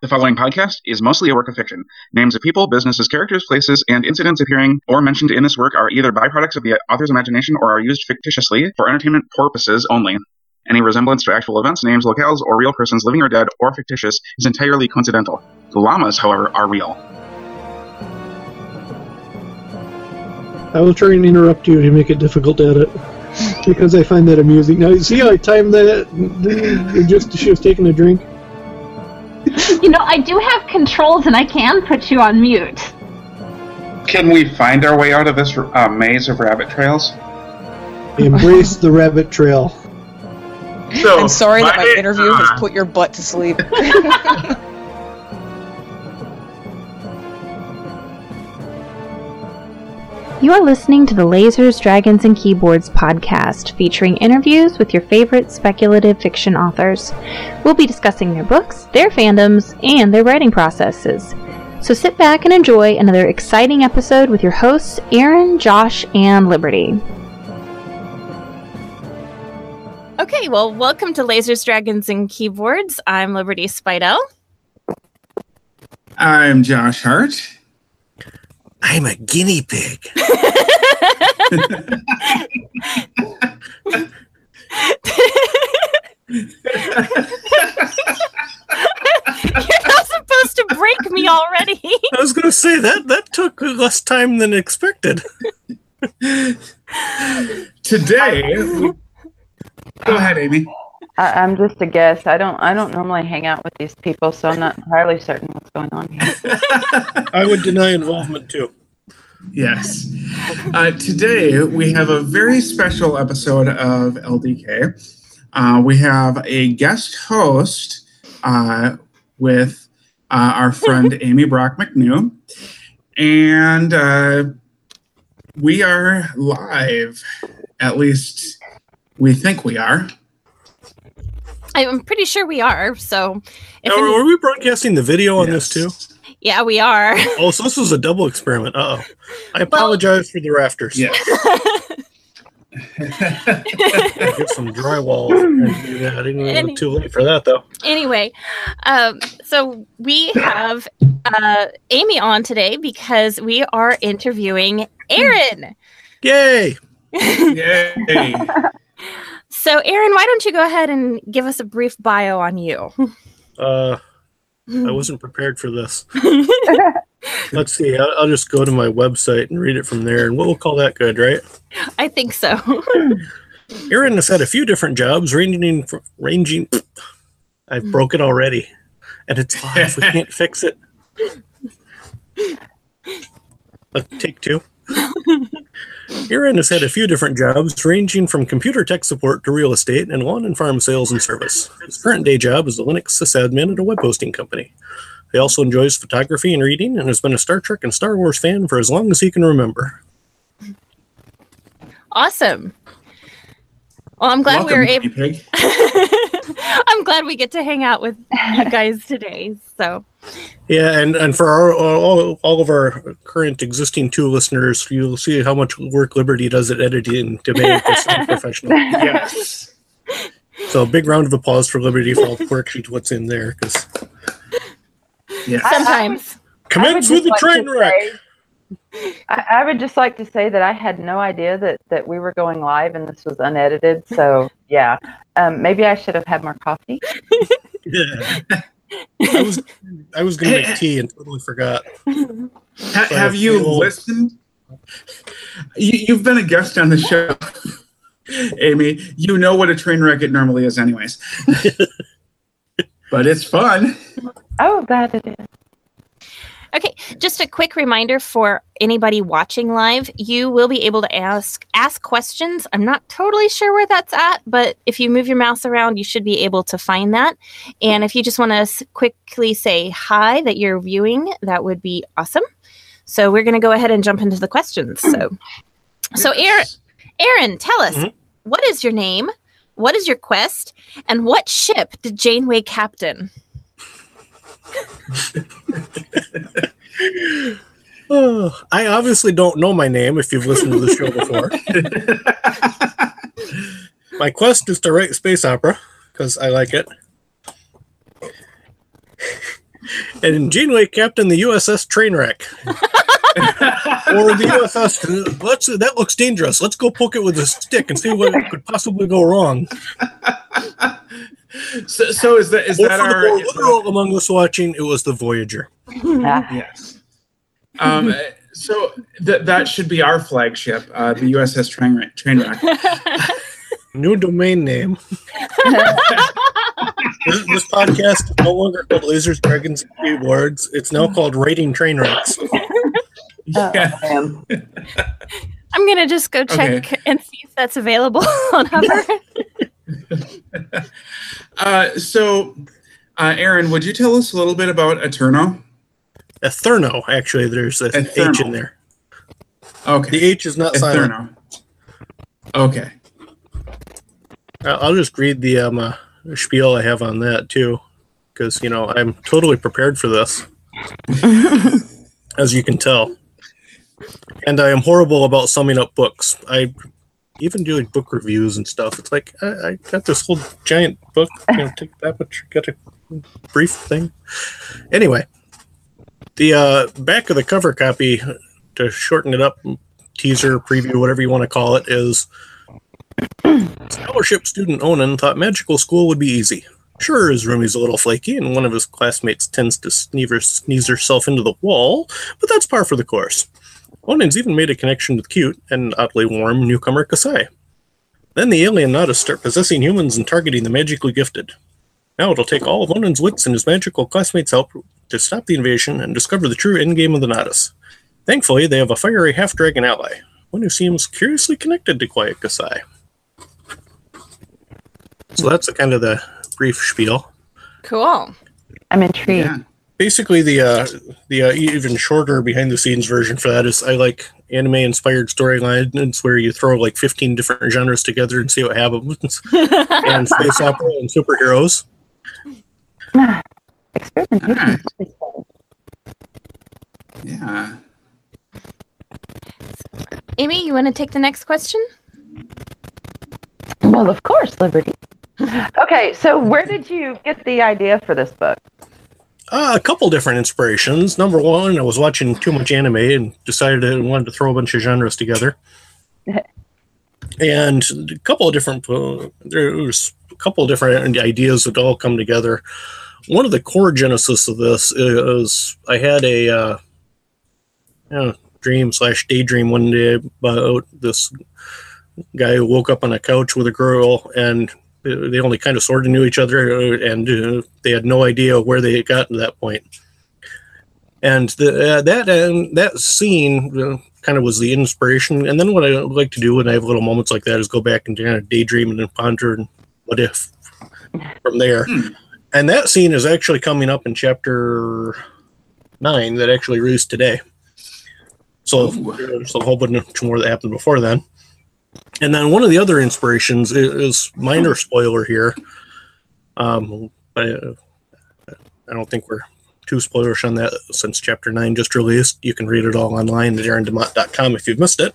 The following podcast is mostly a work of fiction. Names of people, businesses, characters, places, and incidents appearing or mentioned in this work are either byproducts of the author's imagination or are used fictitiously for entertainment purposes only. Any resemblance to actual events, names, locales, or real persons, living or dead, or fictitious, is entirely coincidental. The llamas, however, are real. I will try and interrupt you to make it difficult to edit because I find that amusing. Now, you see how I timed that just she was taking a drink? You know, I do have controls and I can put you on mute. Can we find our way out of this uh, maze of rabbit trails? Embrace the rabbit trail. So, I'm sorry that my my- interview uh, has put your butt to sleep. You are listening to the Lasers, Dragons, and Keyboards podcast, featuring interviews with your favorite speculative fiction authors. We'll be discussing their books, their fandoms, and their writing processes. So sit back and enjoy another exciting episode with your hosts, Aaron, Josh, and Liberty. Okay, well, welcome to Lasers, Dragons, and Keyboards. I'm Liberty Speidel. I'm Josh Hart. I'm a guinea pig. You're not supposed to break me already. I was going to say that that took less time than expected. Today, we- go ahead, Amy. I, I'm just a guest. I don't. I don't normally hang out with these people, so I'm not entirely certain what's going on here. I would deny involvement too. Yes. Uh, today, we have a very special episode of LDK. Uh, we have a guest host uh, with uh, our friend Amy Brock McNew. And uh, we are live. At least we think we are. I'm pretty sure we are. So, if Now, any- are we broadcasting the video on this too? Yeah, we are. Oh, so this was a double experiment. Uh oh. I apologize for the rafters. Yes. Get some drywall. and. I didn't know it Any- too late for that though. anyway, um, so we have uh, Amy on today because we are interviewing Aaron. Yay! Yay. So, Aaron, why don't you go ahead and give us a brief bio on you? Uh, I wasn't prepared for this. Let's see. I'll, I'll just go to my website and read it from there, and we'll call that good, right? I think so. Aaron has had a few different jobs, ranging from ranging. I've broke it already, and it's live. We can't fix it. Take two. Aaron has had a few different jobs, ranging from computer tech support to real estate and lawn and farm sales and service. His current day job is a Linux sysadmin at a web hosting company. He also enjoys photography and reading, and has been a Star Trek and Star Wars fan for as long as he can remember. awesome. Well, I'm glad we were Welcome, able. guinea pig. I'm glad we get to hang out with you guys today. So, Yeah, and, and for our, uh, all, all of our current existing two listeners, you'll see how much work Liberty does at editing to make this professional. Yes. So, a big round of applause for Liberty for all the work she puts in there. Because Yes. sometimes. commence with the train wreck. say- I, I would just like to say that I had no idea that that we were going live and this was unedited. So yeah, um, maybe I should have had more coffee. Yeah. I was I was gonna make tea and totally forgot. Ha- have you Well- listened? You, you've been a guest on the show, Amy. You know what a train wreck it normally is, anyways. but it's fun. Oh, that it is. Okay, just a quick reminder for anybody watching live, you will be able to ask ask questions. I'm not totally sure where that's at, but if you move your mouse around, you should be able to find that. And if you just want to quickly say hi that you're viewing, that would be awesome. So we're going to go ahead and jump into the questions. So So Aaron, Aaron, tell us, Mhm. what is your name? What is your quest? And what ship did Janeway captain? Oh, I obviously don't know my name if you've listened to the show before. my quest is to write space opera because I like it. and Janeway captain the USS Trainwreck. or the USS. Uh, let's uh, that looks dangerous. Let's go poke it with a stick and see what could possibly go wrong. So, so is that is Or that our? is that- among us watching, it was the Voyager. Yes. Um. So that that should be our flagship, uh, the USS Trainwreck. Trainwreck. New domain name. this, this podcast is no longer called Losers, Dragons, and Keyboards. It's now called Writing Train Wrecks. Yeah. um, I'm gonna just go check Okay. and see if that's available on Hover. Uh, so, uh, Aaron, would you tell us a little bit about Eterno? Etherno, actually, there's an H in there. Okay. The H is not silent. Eterno. Okay. I'll just read the um, uh, spiel I have on that too, because you know I'm totally prepared for this, as you can tell. And I am horrible about summing up books. I even doing book reviews and stuff. It's like I, I got this whole giant book. You know, take that much, got a brief thing. Anyway, the uh, back of the cover copy, to shorten it up, teaser preview, whatever you want to call it, is Scholarship student Onan thought magical school would be easy. Sure, his roomie's a little flaky, and one of his classmates tends to sneeze herself into the wall, but that's par for the course. Onan's even made a connection with cute and oddly warm newcomer Kasai. Then the alien Nadas start possessing humans and targeting the magically gifted. Now it'll take all of Onan's wits and his magical classmates' help to stop the invasion and discover the true endgame of the Nadas. Thankfully, they have a fiery half dragon ally, one who seems curiously connected to Quiet Kasai. So that's the kind of the brief spiel. cool. I'm intrigued. Yeah. Basically, the uh, the uh, even shorter behind the scenes version for that is I like anime inspired storylines where you throw like 15 different genres together and see what happens, and space opera and superheroes. Experimentation. Yeah. Amy, you want to take the next question? Well, of course, Liberty. Okay, so where did you get the idea for this book? Uh, a couple different inspirations. Number one, I was watching too much anime and decided I wanted to throw a bunch of genres together. and a couple of different, uh, there was a couple of different ideas that all come together. One of the core genesis of this is I had a uh, you know, dream slash daydream one day about this guy who woke up on a couch with a girl and they only kind of sort of knew each other uh, and uh, they had no idea where they had gotten to that point. And the, uh, that uh, that scene uh, kind of was the inspiration. And then what i like to do when i have little moments like that is go back and kind of daydream and ponder and what if from there. Hmm. and that scene is actually coming up in chapter nine that actually released today. So Ooh. there's a whole bunch more that happened before then and then one of the other inspirations is, minor spoiler here. Um, uh, I don't think we're too spoilerish on that since chapter nine just released. You can read it all online at aarondemott.com if you've missed it.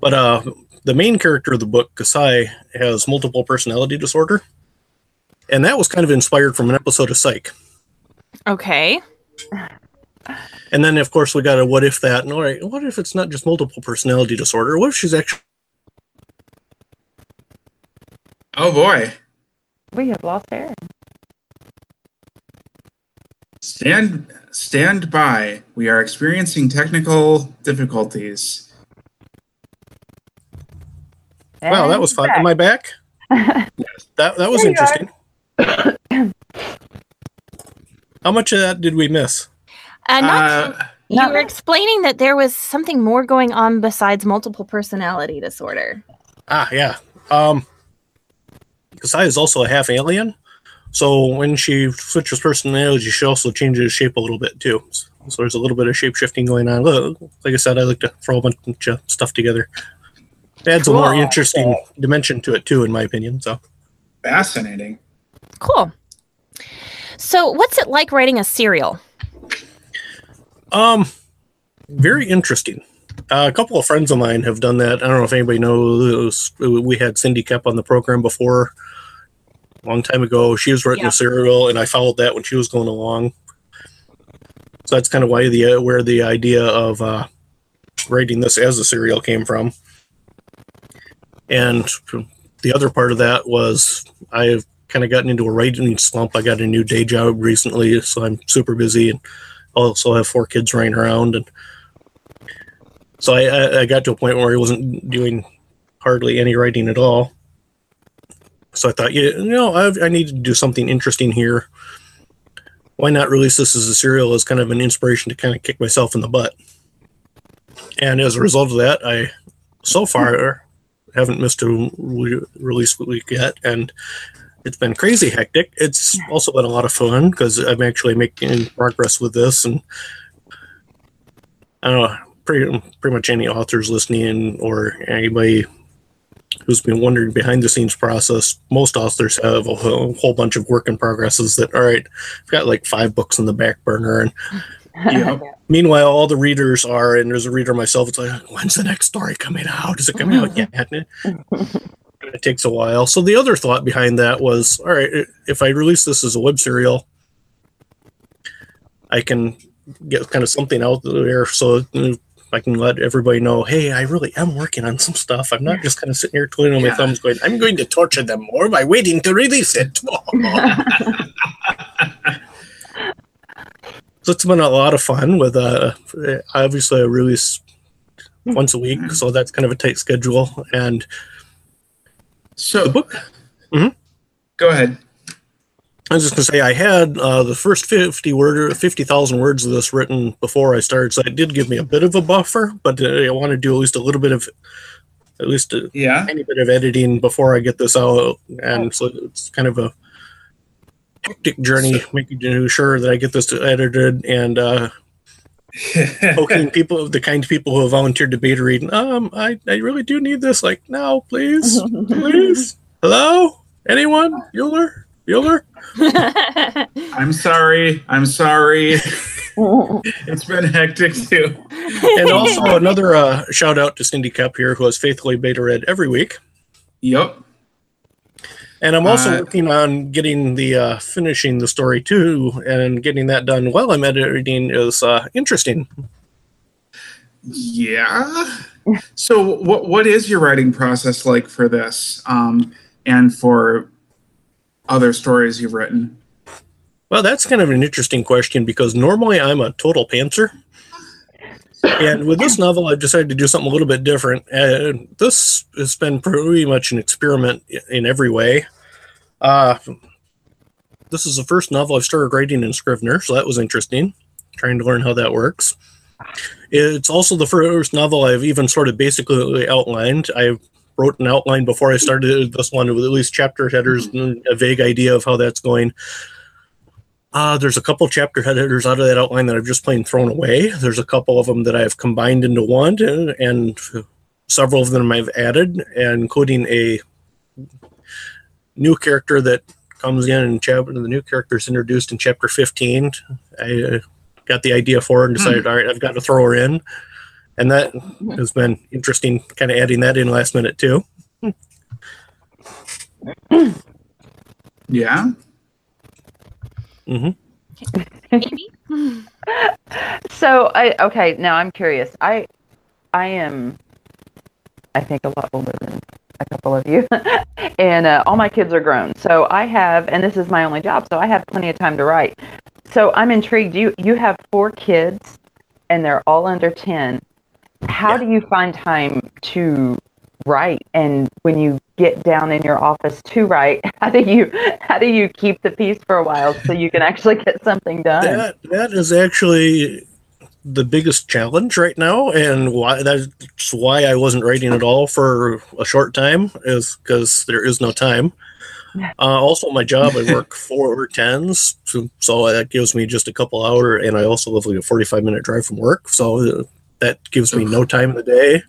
But uh, the main character of the book, Kasai, has multiple personality disorder. And that was kind of inspired from an episode of Psych. Okay. And then, of course, we got a what if that. And all right, what if it's not just multiple personality disorder? What if she's actually Oh boy. We have lost Aaron. Stand stand by. We are experiencing technical difficulties. Wow, that was fun. Am I back? that that was There you are. interesting. How much of that did we miss? Uh, not, Uh, you not were explaining that there was something more going on besides multiple personality disorder. Ah, yeah. Um, Kasai is also a half alien, so when she switches personality, she also changes shape a little bit too. So there's a little bit of shape shifting going on. Like I said, I like to throw a bunch of stuff together. It adds a more interesting dimension to it too, in my opinion. So. fascinating. Cool. So, what's it like writing a serial? Um, very interesting. Uh, a couple of friends of mine have done that. I don't know if anybody knows. We had Cindy Koepp on the program before, a long time ago. She was writing Yeah. a serial, and I followed that when she was going along. So that's kind of why the uh, where the idea of uh, writing this as a serial came from. And the other part of that was I've kind of gotten into a writing slump. I got a new day job recently, so I'm super busy, and also have four kids running around, and so I, I, got to a point where I wasn't doing hardly any writing at all. So I thought, yeah, you know, I've, I need to do something interesting here. Why not release this as a serial as kind of an inspiration to kind of kick myself in the butt? And as a result of that, I so far haven't missed a re- release week yet, and it's been crazy hectic. It's also been a lot of fun because I'm actually making progress with this, and I don't know, pretty pretty much any authors listening or anybody who's been wondering behind the scenes process, most authors have a whole, whole bunch of work in progresses that, all right, I've got like five books in the back burner. And Yep. meanwhile, all the readers are, and there's a reader myself, it's like, when's the next story coming out? Is it coming out yet? It takes a while. So the other thought behind that was, all right, if I release this as a web serial, I can get kind of something out there so I can let everybody know, hey, I really am working on some stuff. I'm not just kind of sitting here twiddling my thumbs going, I'm going to torture them more by waiting to release it. so it's been a lot of fun with uh obviously I release once a week, so that's kind of a tight schedule. And So the book Mhm. Go ahead. I was just gonna say I had uh, the first fifty word, fifty thousand words of this written before I started, so it did give me a bit of a buffer. But uh, I want to do at least a little bit of, at least a Yeah. tiny bit of editing before I get this out, and so it's kind of a hectic journey, making sure that I get this edited and uh, poking people, of the kind of people who have volunteered to beta read. Um, I, I really do need this. Like, no, please, please, hello, anyone, Bueller, Bueller. I'm sorry. I'm sorry. it's been hectic too. and also another uh, shout out to Cindy Koepp here, who has faithfully beta read every week. Yep. And I'm also Uh, working on getting the uh, finishing the story too, and getting that done while I'm editing is uh, interesting. Yeah. So what what is your writing process like for this? Um and for other stories you've written? Well, that's kind of an interesting question because normally I'm a total pantser. And with this novel, I've decided to do something a little bit different. And this has been pretty much an experiment in every way. Uh, this is the first novel I've started writing in Scrivener, so that was interesting, trying to learn how that works. It's also the first novel I've even sort of basically outlined. I wrote an outline before I started this one with at least chapter headers and a vague idea of how that's going. Uh, there's a couple chapter headers out of that outline that I've just plain thrown away. There's a couple of them that I've combined into one, and, and several of them I've added, including a new character that comes in in chapter. The new character is introduced in chapter 15. I uh, got the idea for her and decided, all right, I've got to throw her in, and that has been interesting. Kind of adding that in last minute too. Yeah. Hmm So I okay, now I'm curious. I I am I think a lot older than a couple of you. and uh, all my kids are grown. So I have and this is my only job, so I have plenty of time to write. So I'm intrigued. You you have four kids and they're all under 10. How Yeah. do you find time to write and when you get down in your office to write, how do you how do you keep the peace for a while so you can actually get something done? That that is actually the biggest challenge right now, and why that's why I wasn't writing at all for a short time is because there is no time. Uh, also, my job I work four tens, so, so that gives me just a couple hour, and I also live like a forty five minute drive from work, so uh, that gives me no time in the day.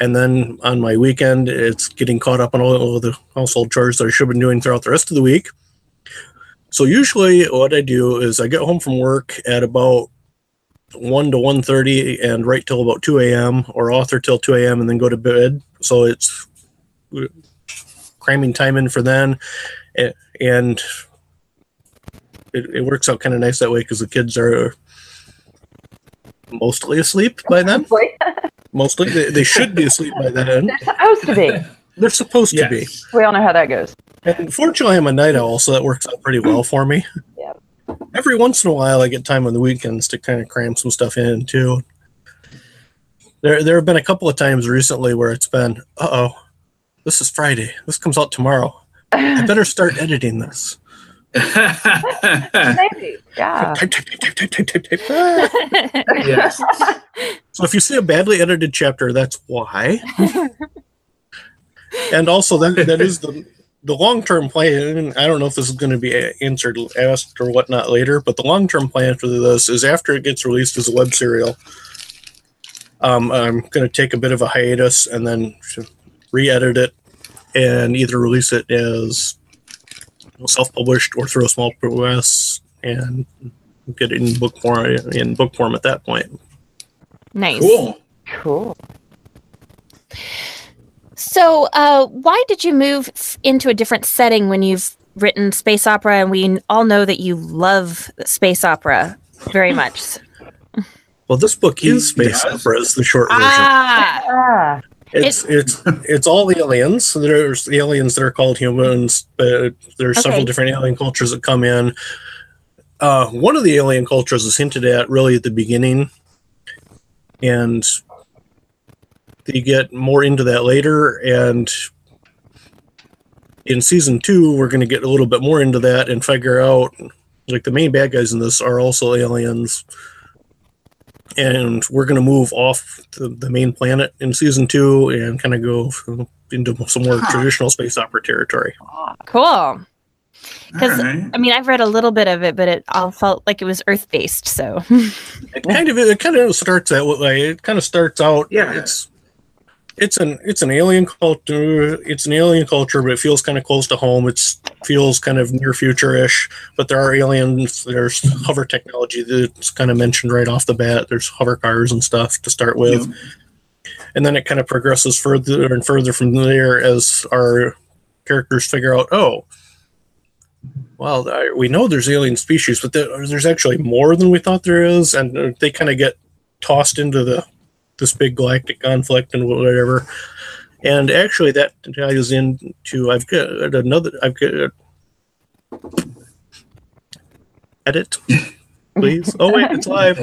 And then on my weekend, it's getting caught up on all of the household chores that I should have been doing throughout the rest of the week. So usually, what I do is I get home from work at about one to one thirty and write till about two a.m. or author till two a.m. and then go to bed. So it's cramming time in for then, and it, it works out kind of nice that way because the kids are mostly asleep by then. Mostly, they, they should be asleep by then. they're supposed to be. They're supposed to be. We all know how that goes. And fortunately, I'm a night owl, so that works out pretty well for me. Yeah. Every once in a while, I get time on the weekends to kind of cram some stuff in too. There, there have been a couple of times recently where it's been, uh oh, this is Friday. This comes out tomorrow. I better start editing this. Maybe. Yeah. Type, type, type. Ah. yes. So if you see a badly edited chapter, that's why. and also, that that is the the long term plan. I don't know if this is going to be answered, asked, or whatnot later, but the long term plan for this is after it gets released as a web serial. Um, I'm going to take a bit of a hiatus and then re-edit it and either release it as self-published or through a small press and get it in book form in book form at that point. nice. Cool. Cool. So, uh, why did you move f- into a different setting when you've written space opera? And we all know that you love space opera very much. Well, this book is space Yes. opera. Is the short version. ah, It's it's it's all aliens. There's aliens that are called humans, but there's several different alien cultures that come in. Uh, one of the alien cultures is hinted at really at the beginning, and you get more into that later. And in season two, we're going to get a little bit more into that and figure out like the main bad guys in this are also aliens and we're going to move off the, the main planet in season two and kind of go f- into some more Huh. traditional space opera territory. cool. Because All right. I mean, I've read a little bit of it, but it all felt like it was Earth based. So, It kind of it kind of starts that way. It kind of starts out. Yeah. it's it's an it's an alien culture. It's an alien culture, but it feels kind of close to home. It's feels kind of near future ish, but there are aliens. There's hover technology that's kind of mentioned right off the bat. There's hover cars and stuff to start with. and then it kind of progresses further and further from there as our characters figure out oh well I, we know there's alien species but there, there's actually more than we thought there is and they kind of get tossed into the this big galactic conflict and whatever and actually that ties into i've got another i've got edit please oh wait it's live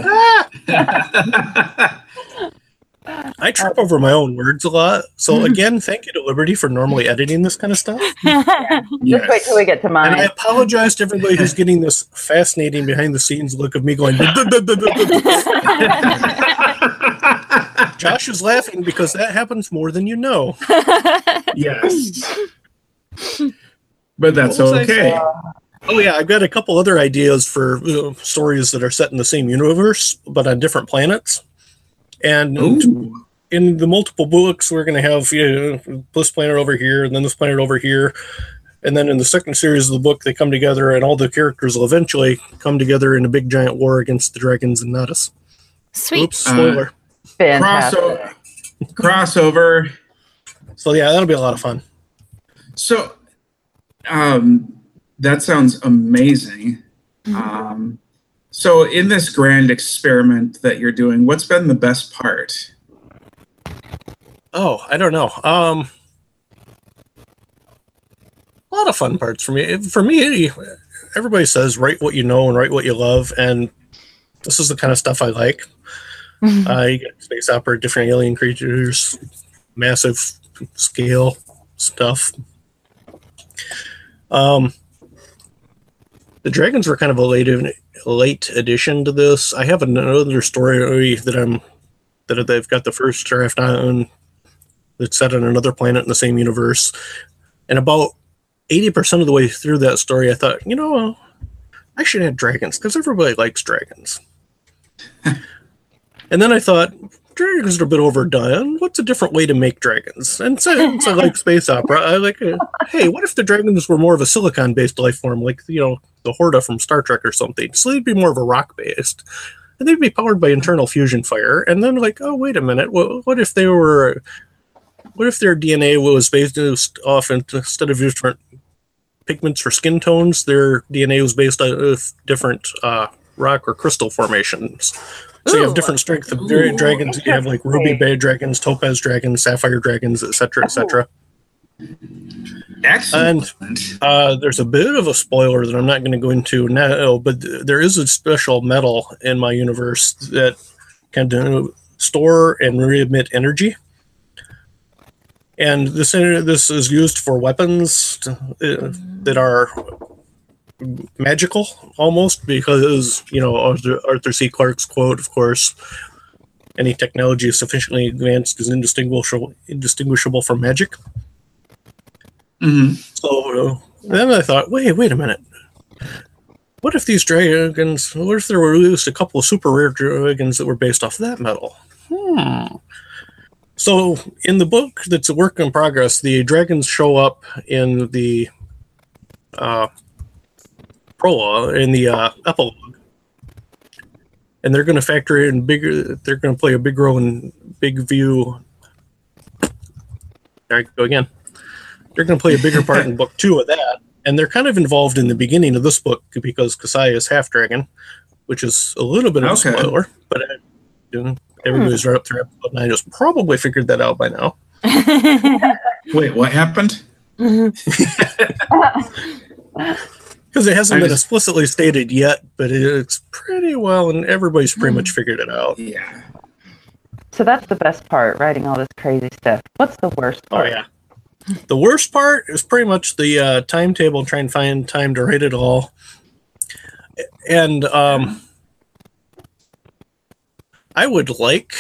I trip over my own words a lot. So mm-hmm. again, thank you to Liberty for normally editing this kind of stuff. Just wait till we get to mine. And I apologize to everybody who's getting this fascinating behind the scenes look of me going. Josh is laughing because that happens more than you know. yes. But that's What I okay. Oh yeah, I've got a couple other ideas for uh, stories that are set in the same universe but on different planets. And Ooh. in the multiple books, we're going to have you know, this planet over here, and then this planet over here, and then in the second series of the book, they come together, and all the characters will eventually come together in a big giant war against the dragons and Natus. sweet. Oops, spoiler. Fantastic. Crossover. Crossover. so yeah, that'll be a lot of fun. So, um, that sounds amazing. Um, so, in this grand experiment that you're doing, what's been the best part? Oh, I don't know. Um, a lot of fun parts for me. For me, everybody says write what you know and write what you love, and this is the kind of stuff I like. Uh, you get space opera, different alien creatures, massive scale stuff. Um, the dragons were kind of a late late addition to this. I have another story that I'm that they've got the first draft on that's set on another planet in the same universe. And about 80% of the way through that story, I thought, you know, I should add dragons because everybody likes dragons. and then I thought, dragons are a bit overdone. What's a different way to make dragons? And since I like space opera, I like, uh, hey, what if the dragons were more of a silicon based life form, like, you know, the Horta from Star Trek or something? So they'd be more of a rock based. And they'd be powered by internal fusion fire. And then, like, oh, wait a minute. What, what if they were what if their DNA was based off instead of different pigments for skin tones. Their DNA was based on uh, different uh, rock or crystal formations. So you have different strength of dra- Ooh, dragons. You have like ruby interesting. bay dragons, topaz dragons, sapphire dragons, etc., etc. Excellent. Uh, there's a bit of a spoiler that I'm not going to go into now, but there is a special metal in my universe that can do, store and re-emit energy. And this this is used for weapons uh, that are magical almost because you know Arthur, Arthur C. Clarke's quote, of course, any technology sufficiently advanced is indistinguishable indistinguishable from magic. Mhm. So uh, then I thought, wait, wait a minute. What if these dragons? What if there were at least a couple of super rare dragons that were based off that metal? Hmm. So in the book that's a work in progress, the dragons show up in the uh, prologue, in the uh, epilogue, and they're going to factor in bigger. They're going to play a big role in Big View. There I go again they're going to play a bigger part in book two of that. And they're kind of involved in the beginning of this book because Kasai is half dragon, which is a little bit of Okay. a spoiler. But uh, you know, everybody's right up through episode nine Just probably figured that out by now. Wait, what happened? Because it hasn't I been just- explicitly stated yet, but it's pretty well, and everybody's pretty Hmm. much figured it out. Yeah. So that's the best part, writing all this crazy stuff. What's the worst Oh yeah. The worst part is pretty much the uh, timetable and trying to find time to write it all. And um, I would like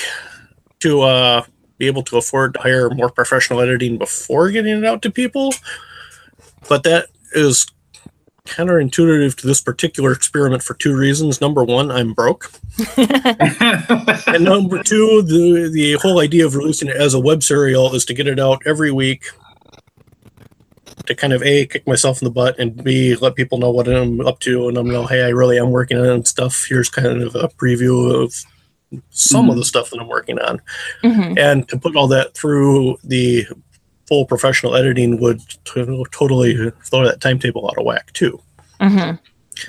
to uh, be able to afford to hire more professional editing before getting it out to people, but that is counterintuitive to this particular experiment for two reasons. Number one, I'm broke. and number two, the the whole idea of releasing it as a web serial is to get it out every week to kind of a kick myself in the butt and b let people know what I'm up to and I'm know hey I really am working on stuff. Here's kind of a preview of some of the stuff that I'm working on, Mhm. and to put all that through the full professional editing would to- totally throw that timetable out of whack too. Mhm.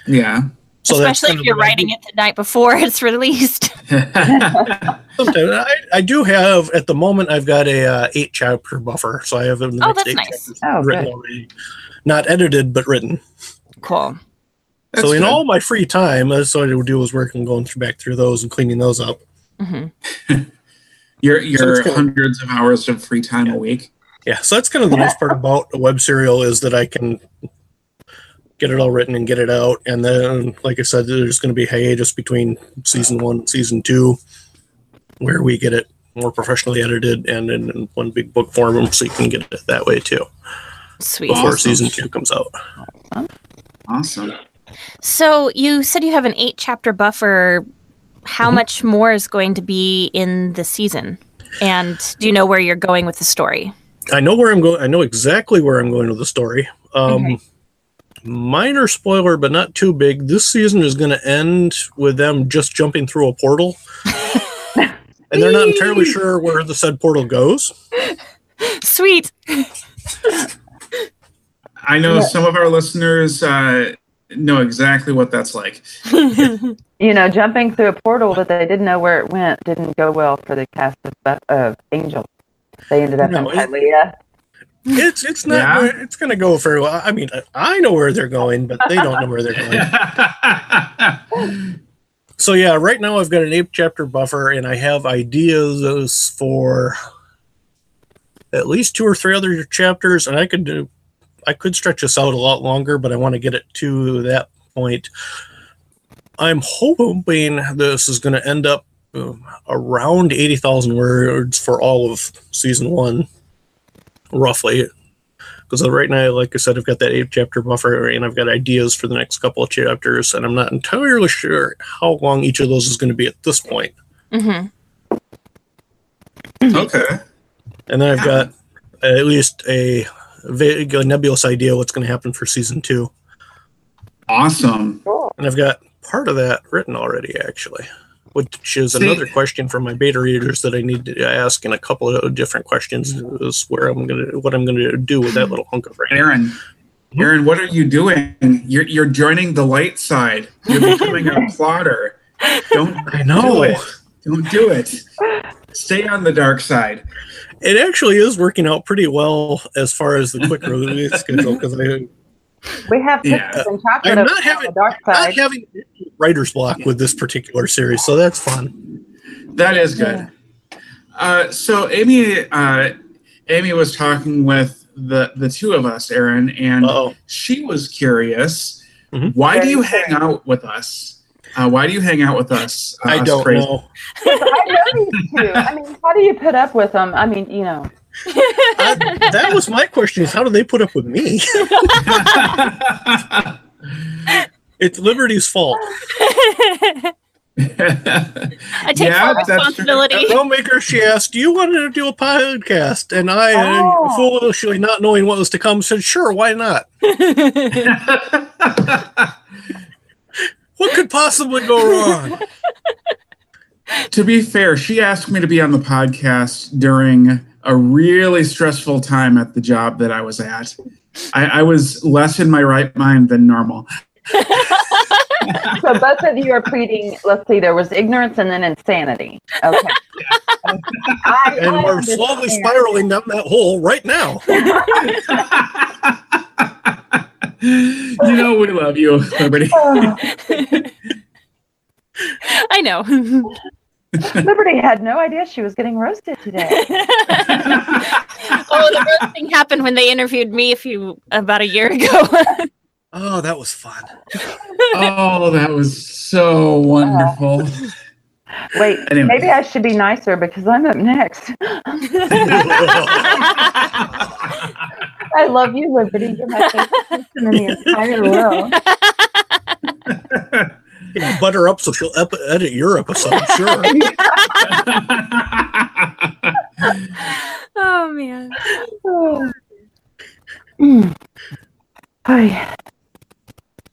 yeah. So Especially if you're writing it the night before it's released. Sometimes I, I do have at the moment I've got a uh, eight chapter buffer, so I have the Oh, next that's eight nice. chapters Oh, written good. already, not edited but written. Cool. That's so in good. all my free time, that's what I would do is working, going through back through those and cleaning those up. hmm your So your it's kinda- hundreds of hours of free time a week. Yeah, so that's kind of the nice part about a web serial is that I can get it all written and get it out, and then like I said, there's going to be hiatus between season one and season two, where we get it more professionally edited and in, in one big book form, so you can get it that way too Sweet. before Awesome. season two comes out. Awesome. So you said you have an eight chapter buffer. How Mhm. much more is going to be in the season? And do you know where you're going with the story? I know where I'm going. I know exactly where I'm going with the story. Um, Okay. Minor spoiler, but not too big. This season is going to end with them just jumping through a portal, and they're not entirely sure where the said portal goes. Sweet. I know Yeah. some of our listeners uh, know exactly what that's like. You know, jumping through a portal that they didn't know where it went didn't go well for the cast of of Angel. They ended up No, in it- Tylea. It's it's not. Yeah. It's going to go very well. I mean, I- I know where they're going, but they don't know where they're going. So yeah, right now I've got an eight chapter buffer, and I have ideas for at least two or three other chapters, and I could do, I could stretch this out a lot longer, but I want to get it to that point. I'm hoping this is going to end up around eighty thousand words for all of season one, roughly. Because right now, like I said, I've got that eight chapter buffer, and I've got ideas for the next couple of chapters, and I'm not entirely sure how long each of those is going to be at this point. hmm okay. And then I've got at least a vague, a nebulous idea what's going to happen for season two, Awesome. and I've got part of that written already, actually. Which is See- another question from my beta readers that I need to ask in a couple of different questions mm-hmm. is where I'm gonna what I'm gonna do with that little hunk of writing. Aaron, hmm? Aaron, what are you doing? You're you're joining the light side. You're becoming a plotter. Don't I know. do it. Don't do it. Stay on the dark side. It actually is working out pretty well as far as the quick release schedule because I We have Yeah. and chocolate I'm not having- the dark not having writer's block with this particular series, so that's fun. That is good. Uh, so Amy, uh, Amy was talking with the the two of us, Aaron, and Oh, she was curious. Mhm. Why do you hang out with us? Uh, why do you hang out with us? Uh, I don't crazy- know. I know these two. I mean, how do you put up with them? I mean, you know. I, that was my question: is how do they put up with me? it's Liberty's fault. I take Yeah, full responsibility. Filmmaker, she asked, "Do you want to do a podcast?" And I, uh, Oh. foolishly not knowing what was to come, said, "Sure, why not? What could possibly go wrong?" to be fair, she asked me to be on the podcast during a really stressful time at the job that I was at. I, I was less in my right mind than normal. So both of you are pleading. Let's see. There was ignorance and then insanity. Okay. I, And I we're slowly spiraling down that hole right now. you know we love you, Liberty. I know. Liberty had no idea she was getting roasted today. oh, the worst thing happened when they interviewed me a few about a year ago. Oh, that was fun. Oh, that was so wonderful. Wait, Anyway. maybe I should be nicer because I'm up next. I love you, Liberty. You're my favorite person in the entire world. Yeah, butter up so she'll ep- edit your episode, sure. oh man. Mm. Hi.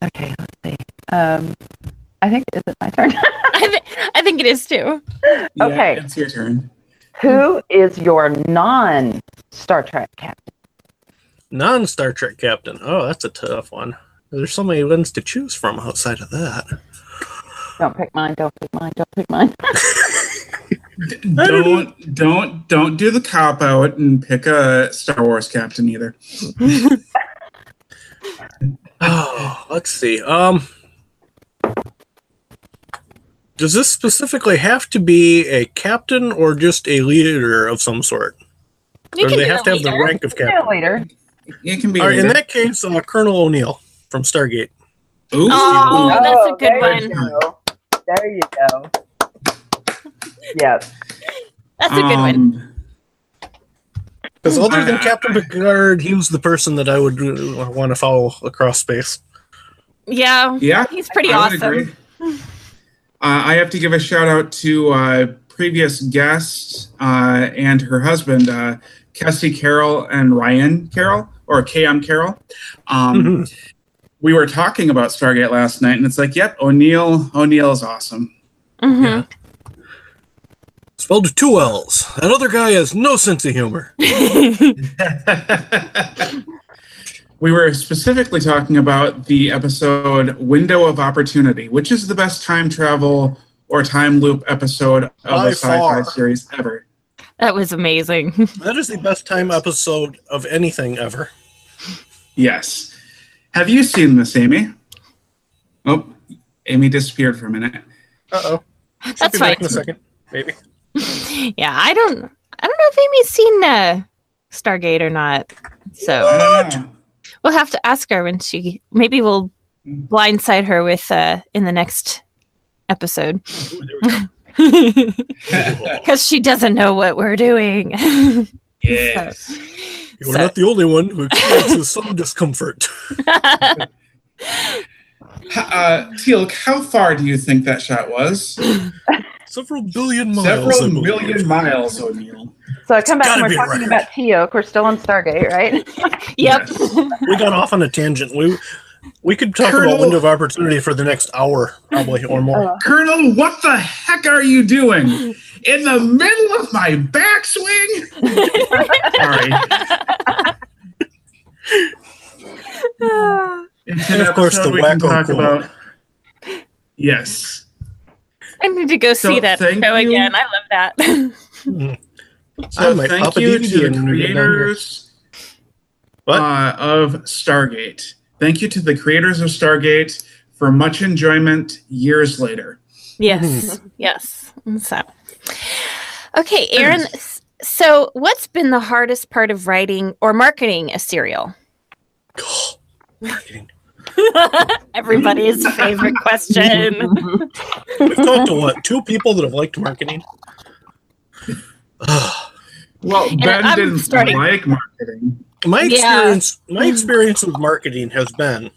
Okay, let's see. Um, I think is it my turn? I, th- I think it is too. Yeah, Okay. it's your turn. Who is your non Star Trek captain? Non Star Trek captain. Oh, that's a tough one. There's so many ones to choose from outside of that. Don't pick mine. Don't pick mine. Don't pick mine. Don't don't don't do the cop out and pick a Star Wars captain either. Oh, let's see. Um, does this specifically have to be a captain or just a leader of some sort? You or do they have a to have the rank of You're a captain? leader. It can be. All right, in that case, uh, Colonel O'Neill from Stargate. Ooh. Oh, that's a good there one. You go. There you go. Yep. That's a good one. Um, Because other than Uh, Captain Picard, he was the person that I would uh, want to follow across space. Yeah, Yeah, he's pretty I would awesome. agree. Uh, I have to give a shout out to uh, previous guest uh, and her husband, uh, Cassie Carroll and Ryan Carroll, or KM Carroll. Um, Mhm. We were talking about Stargate last night, and it's like, yep, O'Neill. O'Neill is awesome. Mhm. Yeah. Spelled with two L's. That other guy has no sense of humor. we were specifically talking about the episode Window of Opportunity, which is the best time travel or time loop episode of By a sci-fi far. series ever. That was amazing. That is the best time episode of anything ever. Yes. Have you seen this, Amy? Oh, Amy disappeared for a minute. Uh oh. That's be back fine. in a second, maybe. Yeah, I don't. I don't know if Amy's seen uh, Stargate or not. So I we'll have to ask her when she. Maybe we'll blindside her with uh, in the next episode Ooh, there we go. because she doesn't know what we're doing. Yes. You're So- not the only one who experiences some discomfort. Uh, Teal'c, how far do you think that shot was? Several billion miles. I Several believe. million miles, O'Neill. So I come back and we're talking right. about Teal'c. We're still on Stargate, right? yep. We got off on a tangent. We we could talk Colonel- about window of opportunity for the next hour, probably or more. Uh, Colonel, what the heck are you doing? In the middle of my backswing? Sorry. And of course, the we can wacko talk quote. about. Yes. I need to go see that show you. again. I love that. I So might thank you to the in when we get down here. creators uh, of Stargate. Thank you to the creators of Stargate for much enjoyment years later. yes, yes. So, okay, Aaron. s- So, what's been the hardest part of writing or marketing a serial? Marketing. Everybody's favorite question. We've talked to what? Two people that have liked marketing. Well, Ben I'm didn't starting- like marketing. My Yeah. experience my experience with marketing has been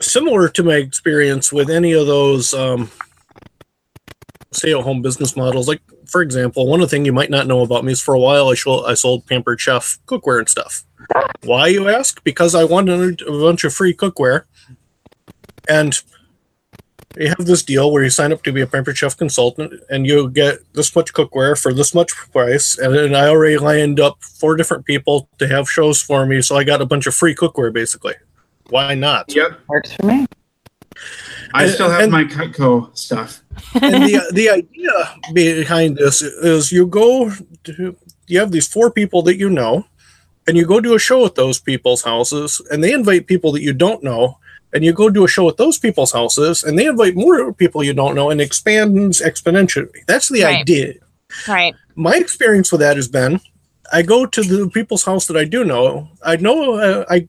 similar to my experience with any of those um, stay-at-home business models. Like for example one of the things you might not know about me is for a while i, sold I sold pampered chef cookware and stuff. Why you ask? Because i wanted a bunch of free cookware. And you have this deal where you sign up to be a pampered chef consultant and you get this much cookware for this much price and then i already lined up four different people to have shows for me so i got a bunch of free cookware basically why not Yep. Works for me. I And- still have and- my Cutco stuff. and the the idea behind this is you go to you have these four people that you know and you go do a show at those people's houses and they invite people that you don't know and you go do a show at those people's houses and they invite more people you don't know and expands exponentially that's the Right. idea right. my experience with that has been I go to the people's house that I do know. I know uh, I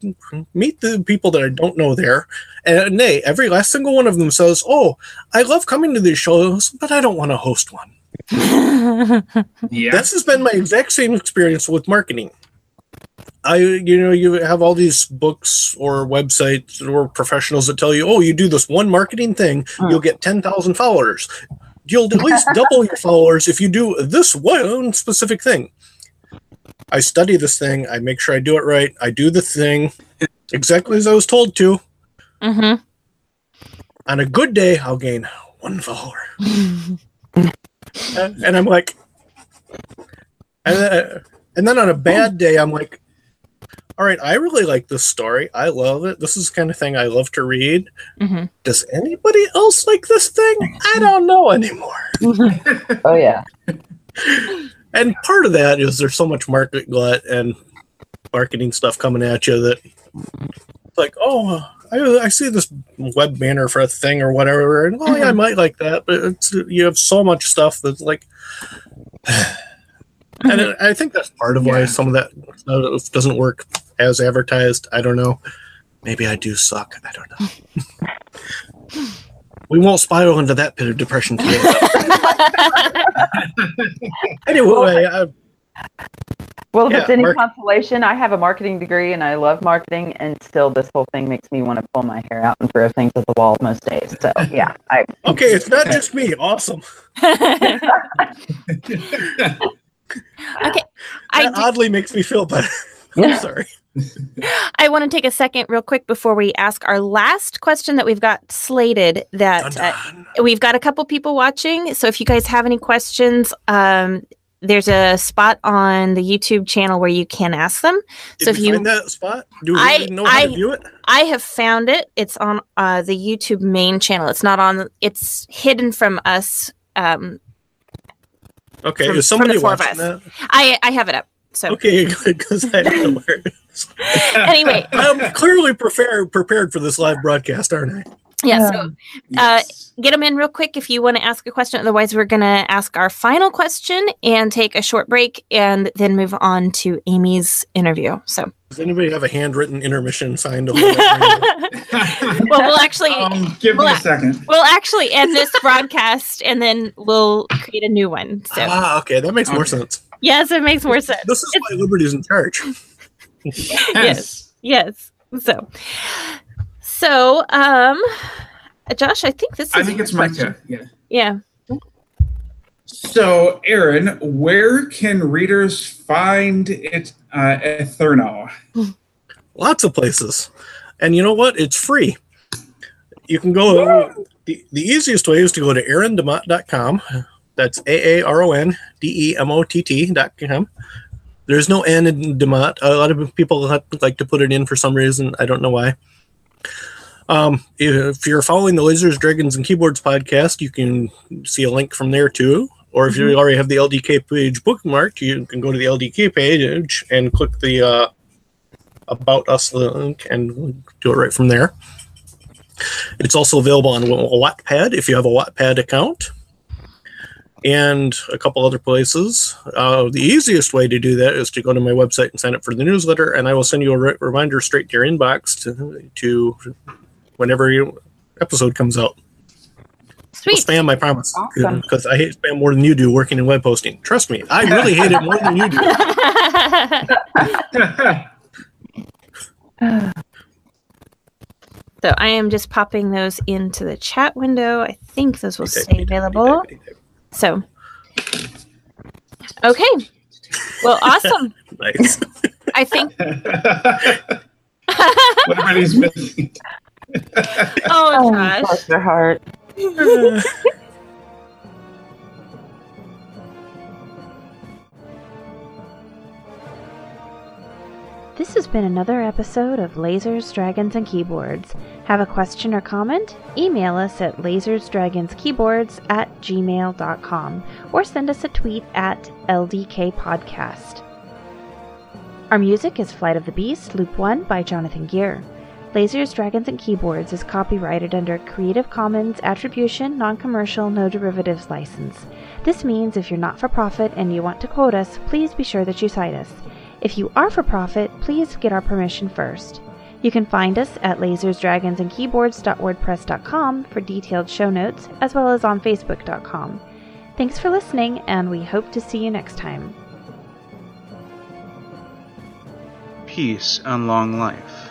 meet the people that I don't know there, and nay, every last single one of them says, "Oh, I love coming to these shows, but I don't want to host one." Yeah. This has been my exact same experience with marketing. I, you know, you have all these books or websites or professionals that tell you, "Oh, you do this one marketing thing, you'll get ten thousand followers. You'll at least double your followers if you do this one specific thing." I study this thing. I make sure I do it right. I do the thing exactly as I was told to. Mm-hmm. On a good day, I'll gain one follower. Uh, and I'm like, and then, and then on a bad day, I'm like, all right, I really like this story. I love it. This is the kind of thing I love to read. hmm Does anybody else like this thing? I don't know anymore. Oh yeah. And part of that is there's so much market glut and marketing stuff coming at you that, like, oh, I, I see this web banner for a thing or whatever, and oh yeah, I might like that, but it's you have so much stuff that's like. And uh-huh. I I think that's part of why Yeah. some of that doesn't work as advertised. I don't know. Maybe I do suck. I don't know. we won't spiral into that pit of depression today. anyway, I, Well, if Yeah, it's any consolation, I have a marketing degree and I love marketing, and still this whole thing makes me want to pull my hair out and throw things at the wall most days. So yeah, I okay, it's not just me. Awesome. okay. I That do- oddly makes me feel better. I'm sorry. I want to take a second, real quick, before we ask our last question that we've got slated. That uh, we've got a couple people watching. So if you guys have any questions, um, there's a spot on the YouTube channel where you can ask them. Did so if we you- find that spot? Do we I- even know how I- to view it? I have found it. It's on uh, the YouTube main channel. It's not on. It's hidden from us. Um, Okay, from- is somebody from the four of watching us. that? I I have it up. So Okay, because I don't know where it is. anyway, I'm clearly prepared prepared for this live broadcast, aren't I? Yeah. So Yes. get them in real quick if you want to ask a question. Otherwise, we're going to ask our final question and take a short break and then move on to Amy's interview. So, Does anybody have a handwritten intermission signed over well, we'll actually. um, give me a second. We'll actually end this broadcast and then we'll create a new one. So, ah, okay, that makes more sense. yes, it makes more sense. This is why Liberty's in charge. Yes. Yes. So, so, um, Josh, I think this is. I think your it's my turn. Yeah. Yeah. So, Aaron, where can readers find it, uh, Etherno? Lots of places. And you know what? It's free. You can go, the, the easiest way is to go to aarondemott.com. That's A A R O N D E M O T T.com. There's no N in Demott. A lot of people like to put it in for some reason. I don't know why. Um, if you're following the Lasers, Dragons, and Keyboards podcast, you can see a link from there too. Or if you Mhm. already have the LDK page bookmarked, you can go to the LDK page and click the uh, About Us link and do it right from there. It's also available on Wattpad if you have a Wattpad account and a couple other places. Uh, the easiest way to do that is to go to my website and sign up for the newsletter, and I will send you a re- reminder straight to your inbox to, to whenever your episode comes out. No Sweet. spam, I promise, Awesome. because I hate spam more than you do working in web hosting. Trust me, I really hate it more than you do. so I am just popping those into the chat window. I think those will stay available. So, okay. Well, awesome. Nice. I think. Everybody's missing. Oh, oh gosh. bless their heart. This has been another episode of Lasers, Dragons, and Keyboards. Have a question or comment? Email us at lasersdragonskeyboards at gmail.com or send us a tweet at LDK Podcast. Our music is Flight of the Beast, Loop 1 by Jonathan Gear. Lasers, Dragons, and Keyboards is copyrighted under Creative Commons Attribution, Non Commercial, No Derivatives license. This means if you're not for profit and you want to quote us, please be sure that you cite us. If you are for profit, please get our permission first. You can find us at lasersdragonsandkeyboards.wordpress.com for detailed show notes, as well as on facebook.com. Thanks for listening, and we hope to see you next time. Peace and long life.